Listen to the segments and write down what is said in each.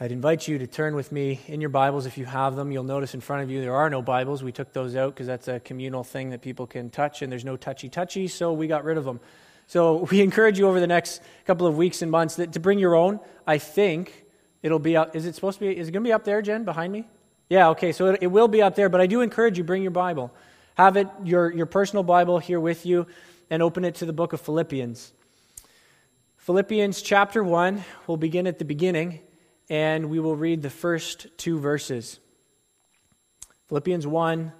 I'd invite you to turn with me in your Bibles if you have them. You'll notice in front of you there are no Bibles. We took those out because that's a communal thing that people can touch, and there's no touchy touchy, so we got rid of them. So we encourage you over the next couple of weeks and months that, to bring your own. I think it'll be up. Is it supposed to be? Is it going to be up there, Jen, behind me? Yeah, okay, so it, it will be up there, but I do encourage you bring your Bible. Have it, your, your personal Bible here with you, and open it to the book of Philippians. Philippians chapter 1, we'll begin at the beginning and we will read the first two verses. Philippians 1,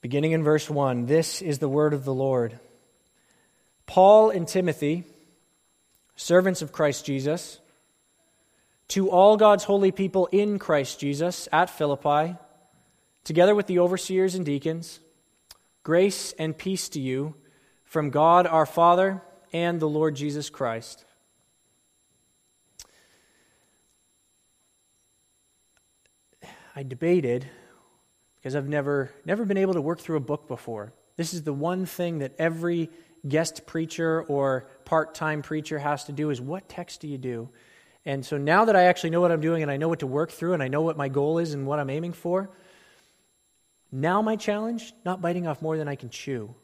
beginning in verse 1. This is the word of the Lord. Paul and Timothy, servants of Christ Jesus, to all God's holy people in Christ Jesus at Philippi, together with the overseers and deacons, grace and peace to you from God our Father and the Lord Jesus Christ. I debated because I've never, never been able to work through a book before. This is the one thing that every guest preacher or part time preacher has to do is what text do you do? And so now that I actually know what I'm doing and I know what to work through and I know what my goal is and what I'm aiming for, now my challenge, not biting off more than I can chew.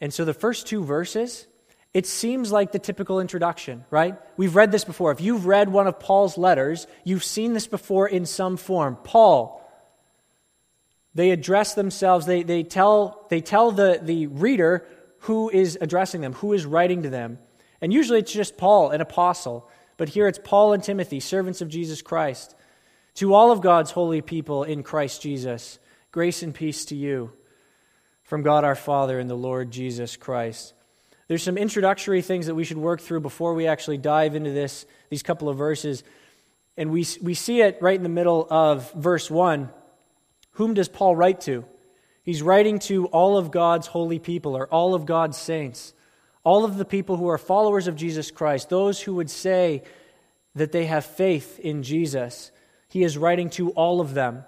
And so the first two verses, it seems like the typical introduction, right? We've read this before. If you've read one of Paul's letters, you've seen this before in some form. Paul, they address themselves, they, they tell, they tell the, the reader who is addressing them, who is writing to them. And usually it's just Paul, an apostle. But here it's Paul and Timothy, servants of Jesus Christ. To all of God's holy people in Christ Jesus, grace and peace to you from God our Father and the Lord Jesus Christ. There's some introductory things that we should work through before we actually dive into this, these couple of verses. And we, we see it right in the middle of verse 1. Whom does Paul write to? He's writing to all of God's holy people or all of God's saints, all of the people who are followers of Jesus Christ, those who would say that they have faith in Jesus. He is writing to all of them.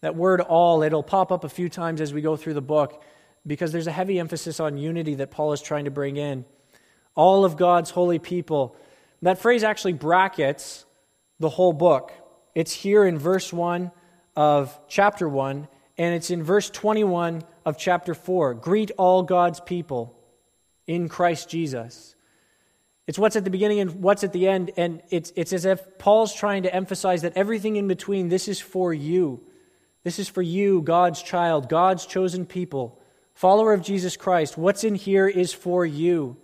That word all, it'll pop up a few times as we go through the book because there's a heavy emphasis on unity that Paul is trying to bring in. All of God's holy people. That phrase actually brackets the whole book. It's here in verse 1 of chapter 1, and it's in verse 21 of chapter 4. Greet all God's people in Christ Jesus. It's what's at the beginning and what's at the end, and it's, it's as if Paul's trying to emphasize that everything in between, this is for you. This is for you, God's child, God's chosen people follower of Jesus Christ, what's in here is for you.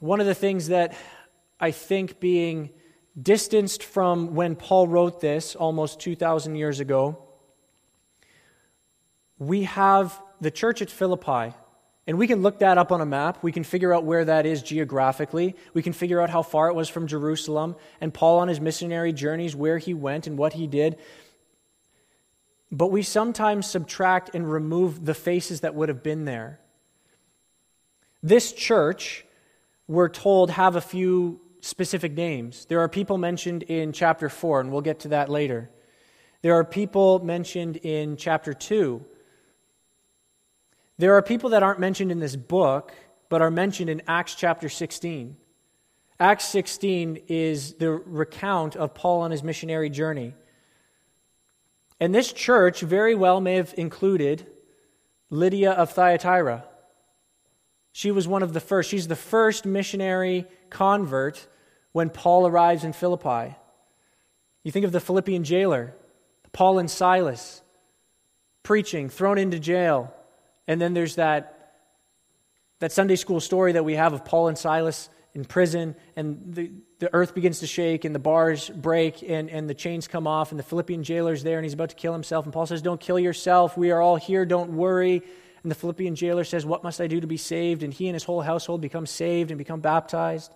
One of the things that I think being distanced from when Paul wrote this almost 2,000 years ago, we have the church at Philippi. And we can look that up on a map. We can figure out where that is geographically. We can figure out how far it was from Jerusalem. And Paul, on his missionary journeys, where he went and what he did. But we sometimes subtract and remove the faces that would have been there. This church, we're told, have a few specific names. There are people mentioned in chapter 4, and we'll get to that later. There are people mentioned in chapter 2. There are people that aren't mentioned in this book, but are mentioned in Acts chapter 16. Acts 16 is the recount of Paul on his missionary journey. And this church very well may have included Lydia of Thyatira. She was one of the first. She's the first missionary convert when Paul arrives in Philippi. You think of the Philippian jailer, Paul and Silas, preaching, thrown into jail. And then there's that, that Sunday school story that we have of Paul and Silas in prison, and the, the earth begins to shake, and the bars break, and, and the chains come off, and the Philippian jailer's there, and he's about to kill himself. And Paul says, Don't kill yourself. We are all here. Don't worry. And the Philippian jailer says, What must I do to be saved? And he and his whole household become saved and become baptized.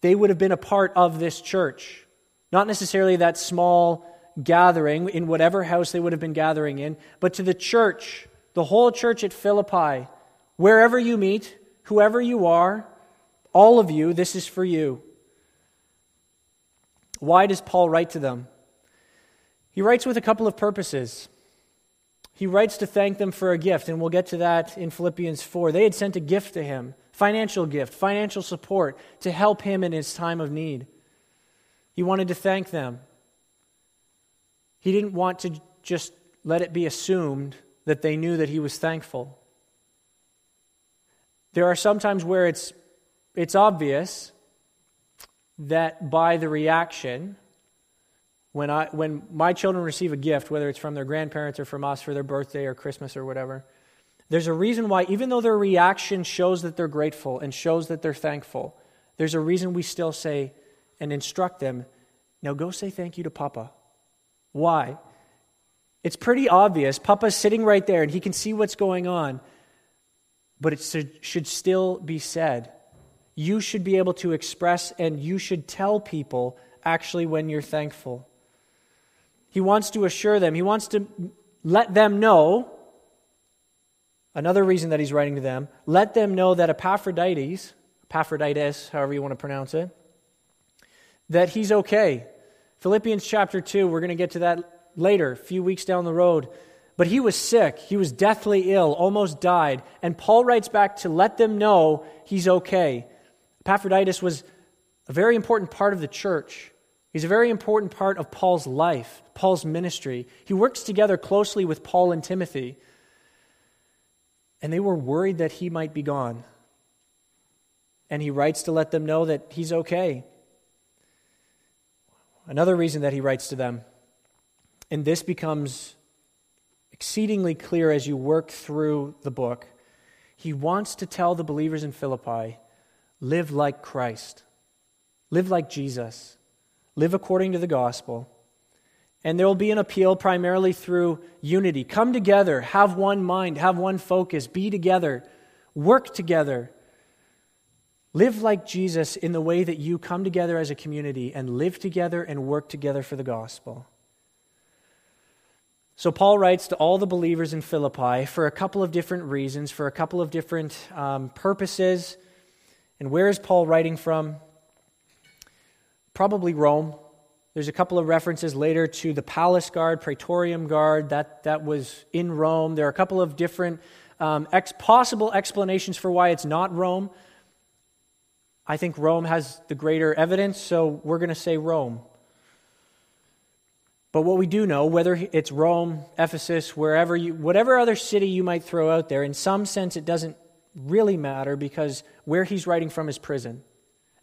They would have been a part of this church. Not necessarily that small gathering in whatever house they would have been gathering in, but to the church, the whole church at Philippi, wherever you meet, Whoever you are, all of you, this is for you. Why does Paul write to them? He writes with a couple of purposes. He writes to thank them for a gift, and we'll get to that in Philippians 4. They had sent a gift to him financial gift, financial support to help him in his time of need. He wanted to thank them. He didn't want to just let it be assumed that they knew that he was thankful. There are some times where it's, it's obvious that by the reaction, when, I, when my children receive a gift, whether it's from their grandparents or from us for their birthday or Christmas or whatever, there's a reason why, even though their reaction shows that they're grateful and shows that they're thankful, there's a reason we still say and instruct them now go say thank you to Papa. Why? It's pretty obvious. Papa's sitting right there and he can see what's going on, but it should still be said. You should be able to express and you should tell people actually when you're thankful. He wants to assure them, he wants to let them know Another reason that he's writing to them, let them know that Epaphroditus, Epaphroditus, however you want to pronounce it, that he's okay. Philippians chapter 2, we're going to get to that later, a few weeks down the road. But he was sick. He was deathly ill, almost died. And Paul writes back to let them know he's okay. Epaphroditus was a very important part of the church. He's a very important part of Paul's life, Paul's ministry. He works together closely with Paul and Timothy and they were worried that he might be gone. And he writes to let them know that he's okay. Another reason that he writes to them, and this becomes exceedingly clear as you work through the book, he wants to tell the believers in Philippi live like Christ, live like Jesus, live according to the gospel. And there will be an appeal primarily through unity. Come together, have one mind, have one focus, be together, work together. Live like Jesus in the way that you come together as a community and live together and work together for the gospel. So, Paul writes to all the believers in Philippi for a couple of different reasons, for a couple of different um, purposes. And where is Paul writing from? Probably Rome. There's a couple of references later to the palace guard, praetorium guard, that, that was in Rome. There are a couple of different um, ex- possible explanations for why it's not Rome. I think Rome has the greater evidence, so we're going to say Rome. But what we do know, whether it's Rome, Ephesus, wherever you, whatever other city you might throw out there, in some sense it doesn't really matter because where he's writing from is prison.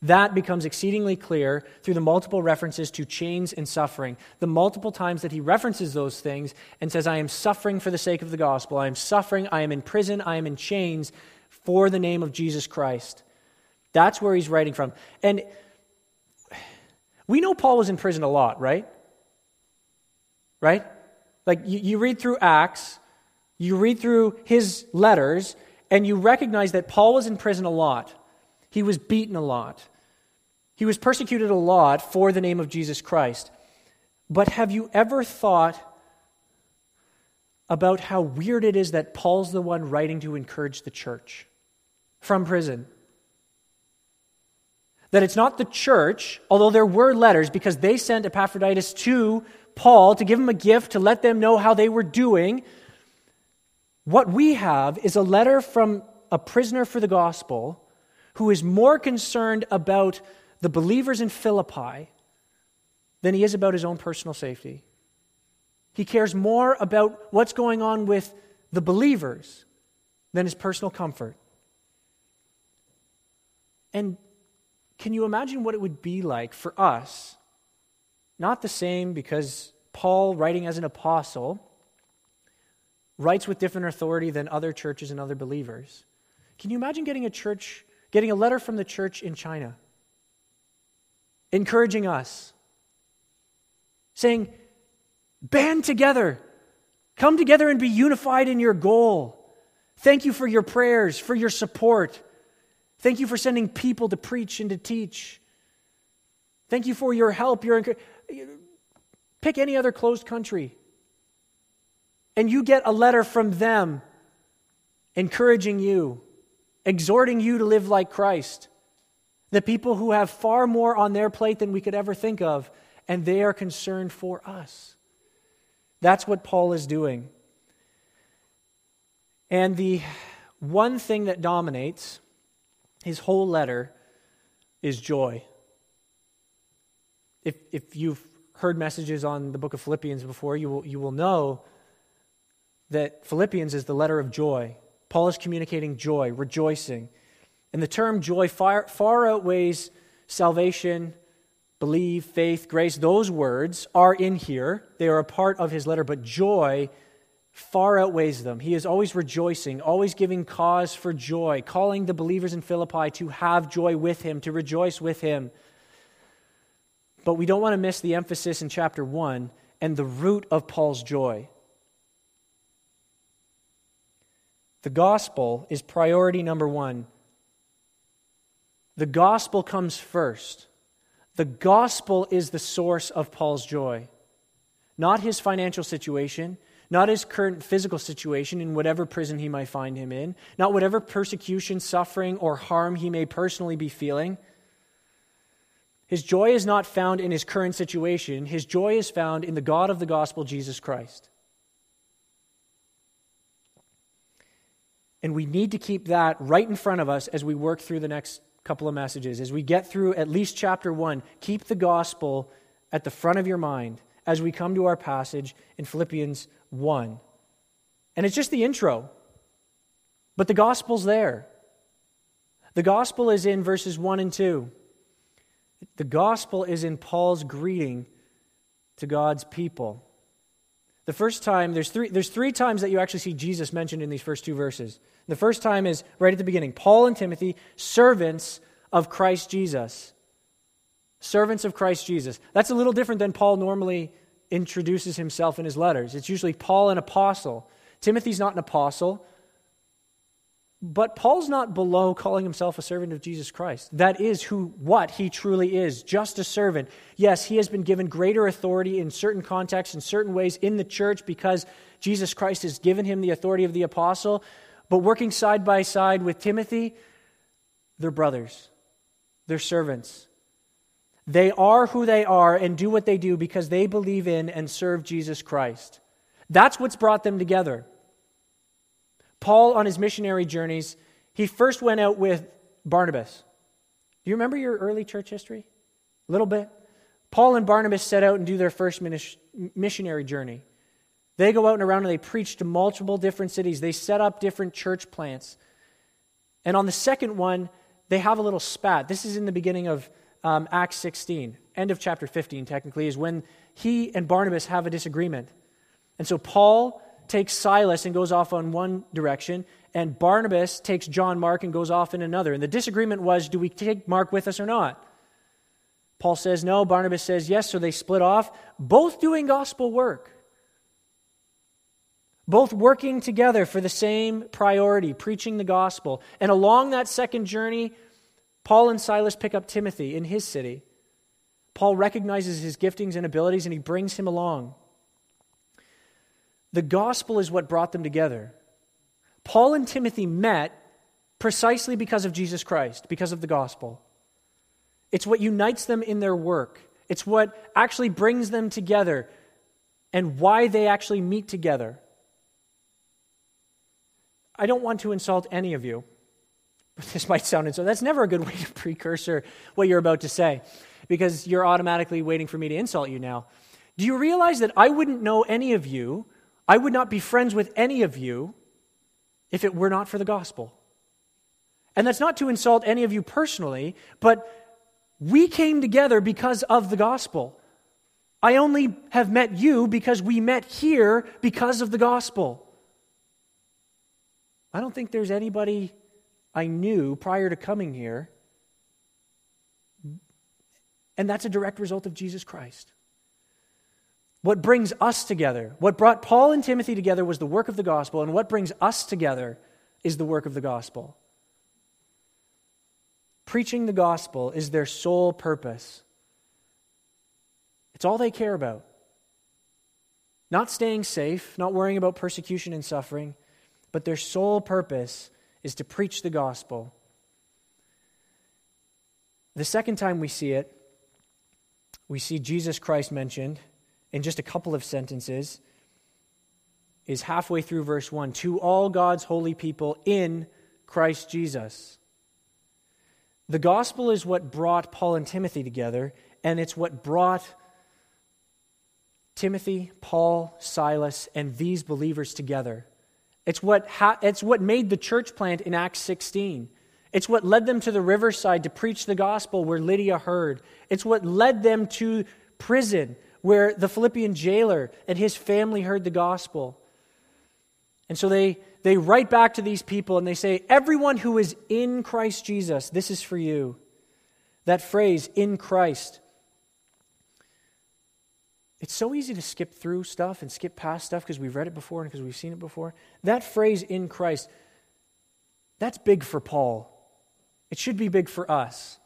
That becomes exceedingly clear through the multiple references to chains and suffering. The multiple times that he references those things and says, I am suffering for the sake of the gospel. I am suffering. I am in prison. I am in chains for the name of Jesus Christ. That's where he's writing from. And we know Paul was in prison a lot, right? Right? Like you, you read through Acts, you read through his letters, and you recognize that Paul was in prison a lot. He was beaten a lot. He was persecuted a lot for the name of Jesus Christ. But have you ever thought about how weird it is that Paul's the one writing to encourage the church from prison? That it's not the church, although there were letters because they sent Epaphroditus to Paul to give him a gift to let them know how they were doing. What we have is a letter from a prisoner for the gospel who is more concerned about the believers in Philippi than he is about his own personal safety. He cares more about what's going on with the believers than his personal comfort. And can you imagine what it would be like for us? Not the same because Paul, writing as an apostle, writes with different authority than other churches and other believers. Can you imagine getting a church, getting a letter from the church in China? encouraging us, saying, Band together, come together and be unified in your goal. Thank you for your prayers, for your support. Thank you for sending people to preach and to teach. Thank you for your help. Your pick any other closed country, and you get a letter from them encouraging you, exhorting you to live like Christ. The people who have far more on their plate than we could ever think of, and they are concerned for us. That's what Paul is doing. And the one thing that dominates his whole letter is joy. If, if you've heard messages on the book of Philippians before, you will, you will know that Philippians is the letter of joy. Paul is communicating joy, rejoicing. And the term joy far, far outweighs salvation, believe, faith, grace. Those words are in here, they are a part of his letter, but joy far outweighs them. He is always rejoicing, always giving cause for joy, calling the believers in Philippi to have joy with him, to rejoice with him. But we don't want to miss the emphasis in chapter 1 and the root of Paul's joy. The gospel is priority number one. The gospel comes first. The gospel is the source of Paul's joy, not his financial situation, not his current physical situation in whatever prison he might find him in, not whatever persecution, suffering, or harm he may personally be feeling. His joy is not found in his current situation. His joy is found in the God of the gospel, Jesus Christ. And we need to keep that right in front of us as we work through the next couple of messages. As we get through at least chapter one, keep the gospel at the front of your mind as we come to our passage in Philippians 1. And it's just the intro, but the gospel's there. The gospel is in verses 1 and 2. The gospel is in Paul's greeting to God's people. The first time, there's three, there's three times that you actually see Jesus mentioned in these first two verses. The first time is right at the beginning Paul and Timothy, servants of Christ Jesus. Servants of Christ Jesus. That's a little different than Paul normally introduces himself in his letters. It's usually Paul, an apostle. Timothy's not an apostle, but Paul's not below calling himself a servant of Jesus Christ. That is who what he truly is, just a servant. Yes, he has been given greater authority in certain contexts in certain ways in the church because Jesus Christ has given him the authority of the apostle, but working side by side with Timothy, they're brothers. They're servants. They are who they are and do what they do because they believe in and serve Jesus Christ. That's what's brought them together. Paul, on his missionary journeys, he first went out with Barnabas. Do you remember your early church history? A little bit. Paul and Barnabas set out and do their first missionary journey. They go out and around and they preach to multiple different cities. They set up different church plants. And on the second one, they have a little spat. This is in the beginning of um, Acts 16, end of chapter 15, technically, is when he and Barnabas have a disagreement. And so Paul takes Silas and goes off on one direction, and Barnabas takes John Mark and goes off in another. And the disagreement was do we take Mark with us or not? Paul says no, Barnabas says yes, so they split off, both doing gospel work. Both working together for the same priority, preaching the gospel. And along that second journey, Paul and Silas pick up Timothy in his city. Paul recognizes his giftings and abilities and he brings him along. The gospel is what brought them together. Paul and Timothy met precisely because of Jesus Christ, because of the gospel. It's what unites them in their work, it's what actually brings them together and why they actually meet together. I don't want to insult any of you. This might sound so. That's never a good way to precursor what you're about to say because you're automatically waiting for me to insult you now. Do you realize that I wouldn't know any of you, I would not be friends with any of you if it were not for the gospel? And that's not to insult any of you personally, but we came together because of the gospel. I only have met you because we met here because of the gospel. I don't think there's anybody I knew prior to coming here. And that's a direct result of Jesus Christ. What brings us together, what brought Paul and Timothy together was the work of the gospel, and what brings us together is the work of the gospel. Preaching the gospel is their sole purpose. It's all they care about. Not staying safe, not worrying about persecution and suffering, but their sole purpose is to preach the gospel. The second time we see it, we see Jesus Christ mentioned in just a couple of sentences, is halfway through verse 1 to all God's holy people in Christ Jesus. The gospel is what brought Paul and Timothy together, and it's what brought Timothy, Paul, Silas, and these believers together. It's what, ha- it's what made the church plant in Acts 16. It's what led them to the riverside to preach the gospel where Lydia heard. It's what led them to prison where the Philippian jailer and his family heard the gospel. And so they, they write back to these people and they say, Everyone who is in Christ Jesus, this is for you. That phrase, in Christ. It's so easy to skip through stuff and skip past stuff because we've read it before and because we've seen it before. That phrase, in Christ, that's big for Paul. It should be big for us.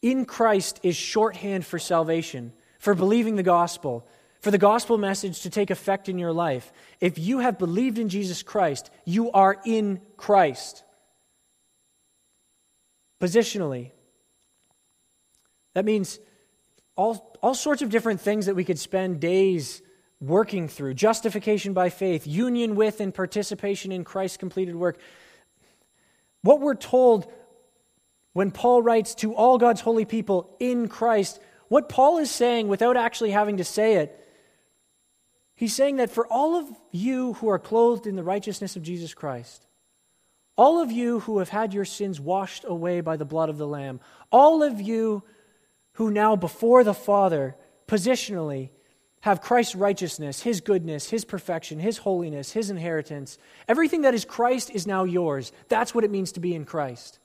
In Christ is shorthand for salvation, for believing the gospel, for the gospel message to take effect in your life. If you have believed in Jesus Christ, you are in Christ. Positionally, that means all, all sorts of different things that we could spend days working through justification by faith, union with and participation in Christ's completed work. What we're told when Paul writes to all God's holy people in Christ, what Paul is saying without actually having to say it, he's saying that for all of you who are clothed in the righteousness of Jesus Christ, all of you who have had your sins washed away by the blood of the Lamb, all of you who now before the Father, positionally, have Christ's righteousness, His goodness, His perfection, His holiness, His inheritance. Everything that is Christ is now yours. That's what it means to be in Christ.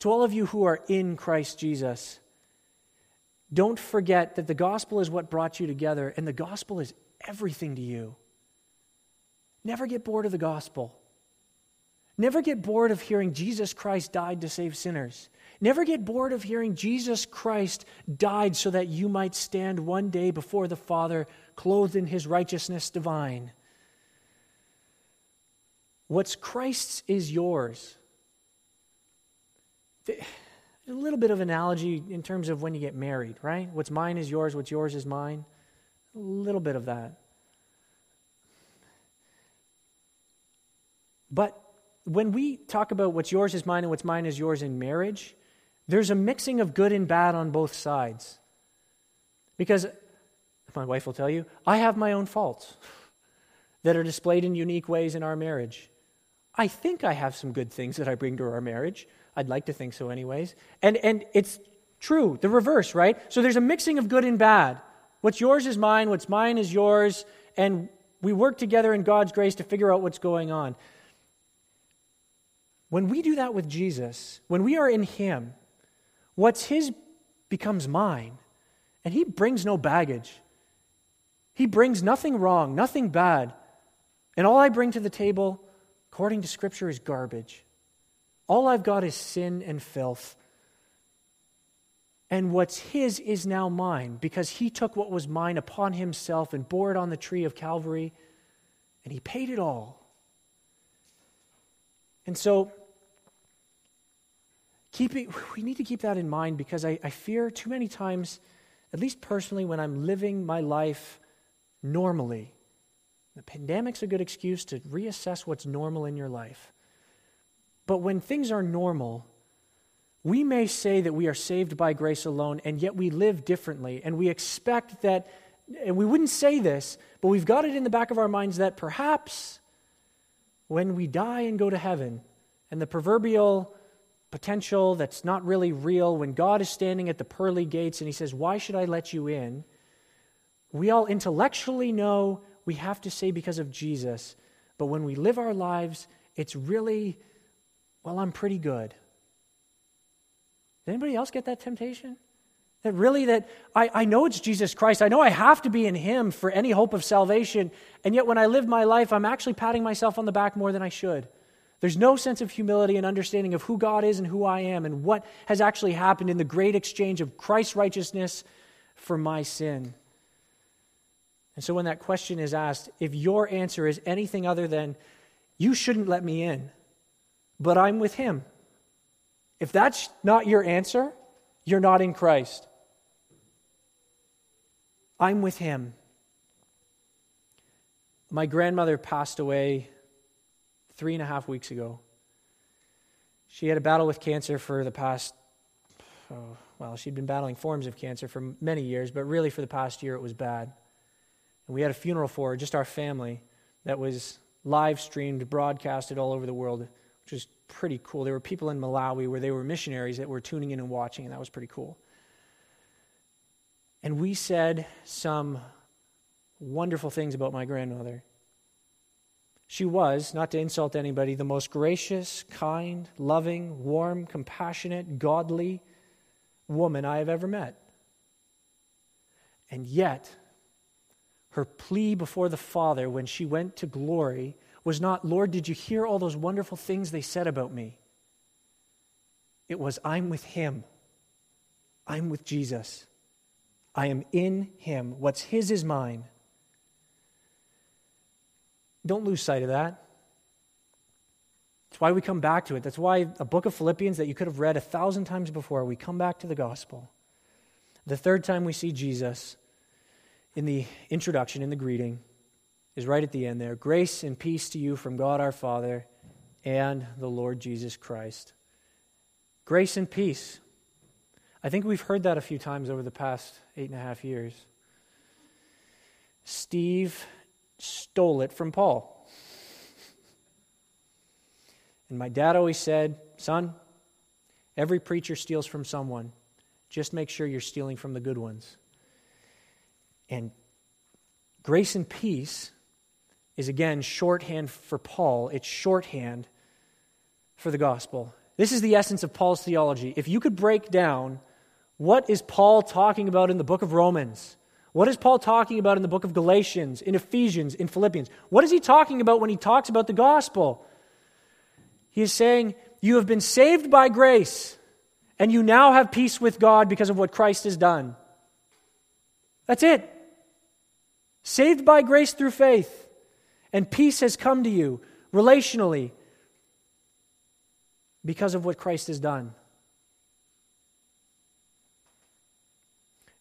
To all of you who are in Christ Jesus, don't forget that the gospel is what brought you together, and the gospel is everything to you. Never get bored of the gospel. Never get bored of hearing Jesus Christ died to save sinners. Never get bored of hearing Jesus Christ died so that you might stand one day before the Father clothed in his righteousness divine. What's Christ's is yours a little bit of analogy in terms of when you get married, right? What's mine is yours, what's yours is mine. A little bit of that. But when we talk about what's yours is mine and what's mine is yours in marriage, there's a mixing of good and bad on both sides. Because my wife will tell you, I have my own faults that are displayed in unique ways in our marriage. I think I have some good things that I bring to our marriage. I'd like to think so, anyways. And, and it's true, the reverse, right? So there's a mixing of good and bad. What's yours is mine, what's mine is yours, and we work together in God's grace to figure out what's going on. When we do that with Jesus, when we are in Him, what's His becomes mine, and He brings no baggage. He brings nothing wrong, nothing bad. And all I bring to the table, according to Scripture, is garbage. All I've got is sin and filth. And what's his is now mine because he took what was mine upon himself and bore it on the tree of Calvary, and he paid it all. And so, keeping, we need to keep that in mind because I, I fear too many times, at least personally, when I'm living my life normally, the pandemic's a good excuse to reassess what's normal in your life. But when things are normal, we may say that we are saved by grace alone, and yet we live differently. And we expect that, and we wouldn't say this, but we've got it in the back of our minds that perhaps when we die and go to heaven, and the proverbial potential that's not really real, when God is standing at the pearly gates and he says, Why should I let you in? We all intellectually know we have to say because of Jesus, but when we live our lives, it's really well, I'm pretty good. Did anybody else get that temptation? That really, that I, I know it's Jesus Christ. I know I have to be in Him for any hope of salvation. And yet, when I live my life, I'm actually patting myself on the back more than I should. There's no sense of humility and understanding of who God is and who I am and what has actually happened in the great exchange of Christ's righteousness for my sin. And so, when that question is asked, if your answer is anything other than, you shouldn't let me in, but I'm with him. If that's not your answer, you're not in Christ. I'm with him. My grandmother passed away three and a half weeks ago. She had a battle with cancer for the past, oh, well, she'd been battling forms of cancer for many years, but really for the past year it was bad. And we had a funeral for her, just our family, that was live streamed, broadcasted all over the world, which was pretty cool. There were people in Malawi where they were missionaries that were tuning in and watching, and that was pretty cool. And we said some wonderful things about my grandmother. She was, not to insult anybody, the most gracious, kind, loving, warm, compassionate, godly woman I have ever met. And yet, her plea before the Father when she went to glory was not, Lord, did you hear all those wonderful things they said about me? It was, I'm with Him. I'm with Jesus. I am in Him. What's His is mine. Don't lose sight of that. That's why we come back to it. That's why a book of Philippians that you could have read a thousand times before, we come back to the gospel. The third time we see Jesus in the introduction, in the greeting, is right at the end there. Grace and peace to you from God our Father and the Lord Jesus Christ. Grace and peace. I think we've heard that a few times over the past eight and a half years. Steve stole it from Paul. And my dad always said, Son, every preacher steals from someone. Just make sure you're stealing from the good ones. And grace and peace is again shorthand for Paul, it's shorthand for the gospel. This is the essence of Paul's theology. If you could break down what is Paul talking about in the book of Romans, what is Paul talking about in the book of Galatians, in Ephesians, in Philippians? What is he talking about when he talks about the gospel? He is saying, You have been saved by grace, and you now have peace with God because of what Christ has done. That's it. Saved by grace through faith, and peace has come to you relationally because of what Christ has done.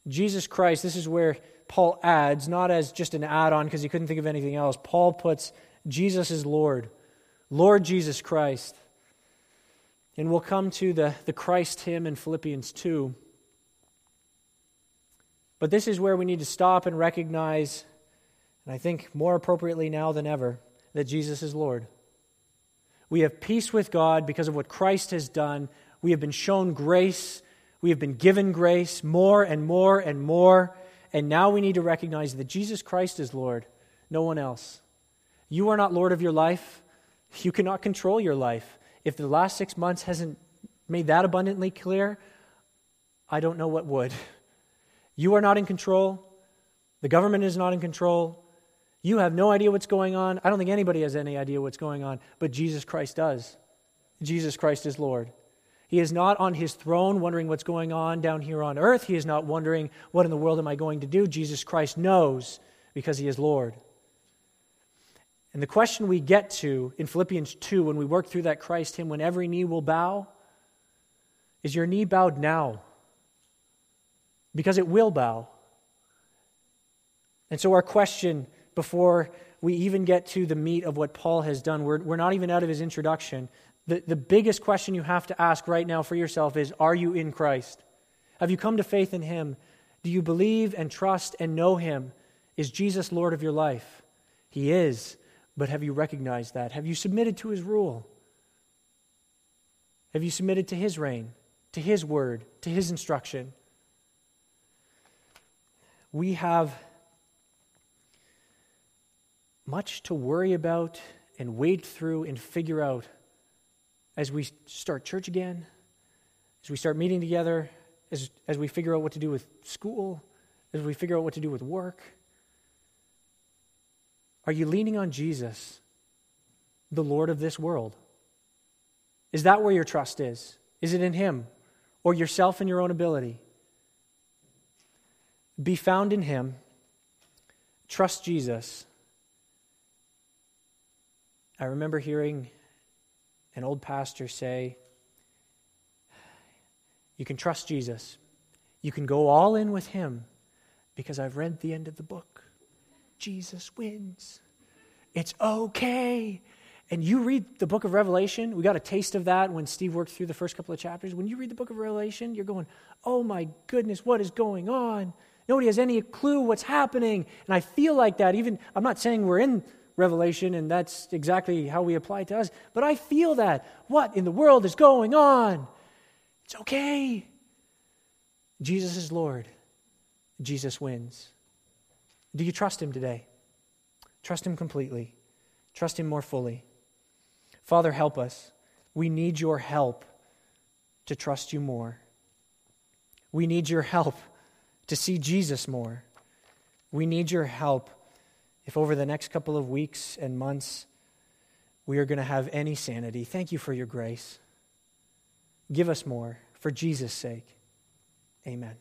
Jesus Christ, this is where Paul adds, not as just an add on because he couldn't think of anything else. Paul puts Jesus is Lord, Lord Jesus Christ. And we'll come to the, the Christ hymn in Philippians 2. But this is where we need to stop and recognize, and I think more appropriately now than ever, that Jesus is Lord. We have peace with God because of what Christ has done. We have been shown grace we have been given grace more and more and more. And now we need to recognize that Jesus Christ is Lord, no one else. You are not Lord of your life. You cannot control your life. If the last six months hasn't made that abundantly clear, I don't know what would. You are not in control. The government is not in control. You have no idea what's going on. I don't think anybody has any idea what's going on, but Jesus Christ does. Jesus Christ is Lord. He is not on his throne wondering what's going on down here on earth. He is not wondering, what in the world am I going to do? Jesus Christ knows because he is Lord. And the question we get to in Philippians 2 when we work through that Christ hymn, when every knee will bow, is your knee bowed now? Because it will bow. And so, our question before we even get to the meat of what Paul has done, we're, we're not even out of his introduction. The, the biggest question you have to ask right now for yourself is Are you in Christ? Have you come to faith in Him? Do you believe and trust and know Him? Is Jesus Lord of your life? He is, but have you recognized that? Have you submitted to His rule? Have you submitted to His reign, to His word, to His instruction? We have much to worry about and wade through and figure out as we start church again, as we start meeting together, as, as we figure out what to do with school, as we figure out what to do with work? Are you leaning on Jesus, the Lord of this world? Is that where your trust is? Is it in Him or yourself and your own ability? Be found in Him. Trust Jesus. I remember hearing an old pastor say, You can trust Jesus. You can go all in with him because I've read the end of the book. Jesus wins. It's okay. And you read the book of Revelation, we got a taste of that when Steve worked through the first couple of chapters. When you read the book of Revelation, you're going, oh my goodness, what is going on? Nobody has any clue what's happening. And I feel like that. Even, I'm not saying we're in Revelation and that's exactly how we apply it to us, but I feel that. What in the world is going on? It's okay. Jesus is Lord. Jesus wins. Do you trust Him today? Trust Him completely. Trust Him more fully. Father, help us. We need your help to trust you more. We need your help to see Jesus more. We need your help if over the next couple of weeks and months we are going to have any sanity. Thank you for your grace. Give us more for Jesus' sake. Amen.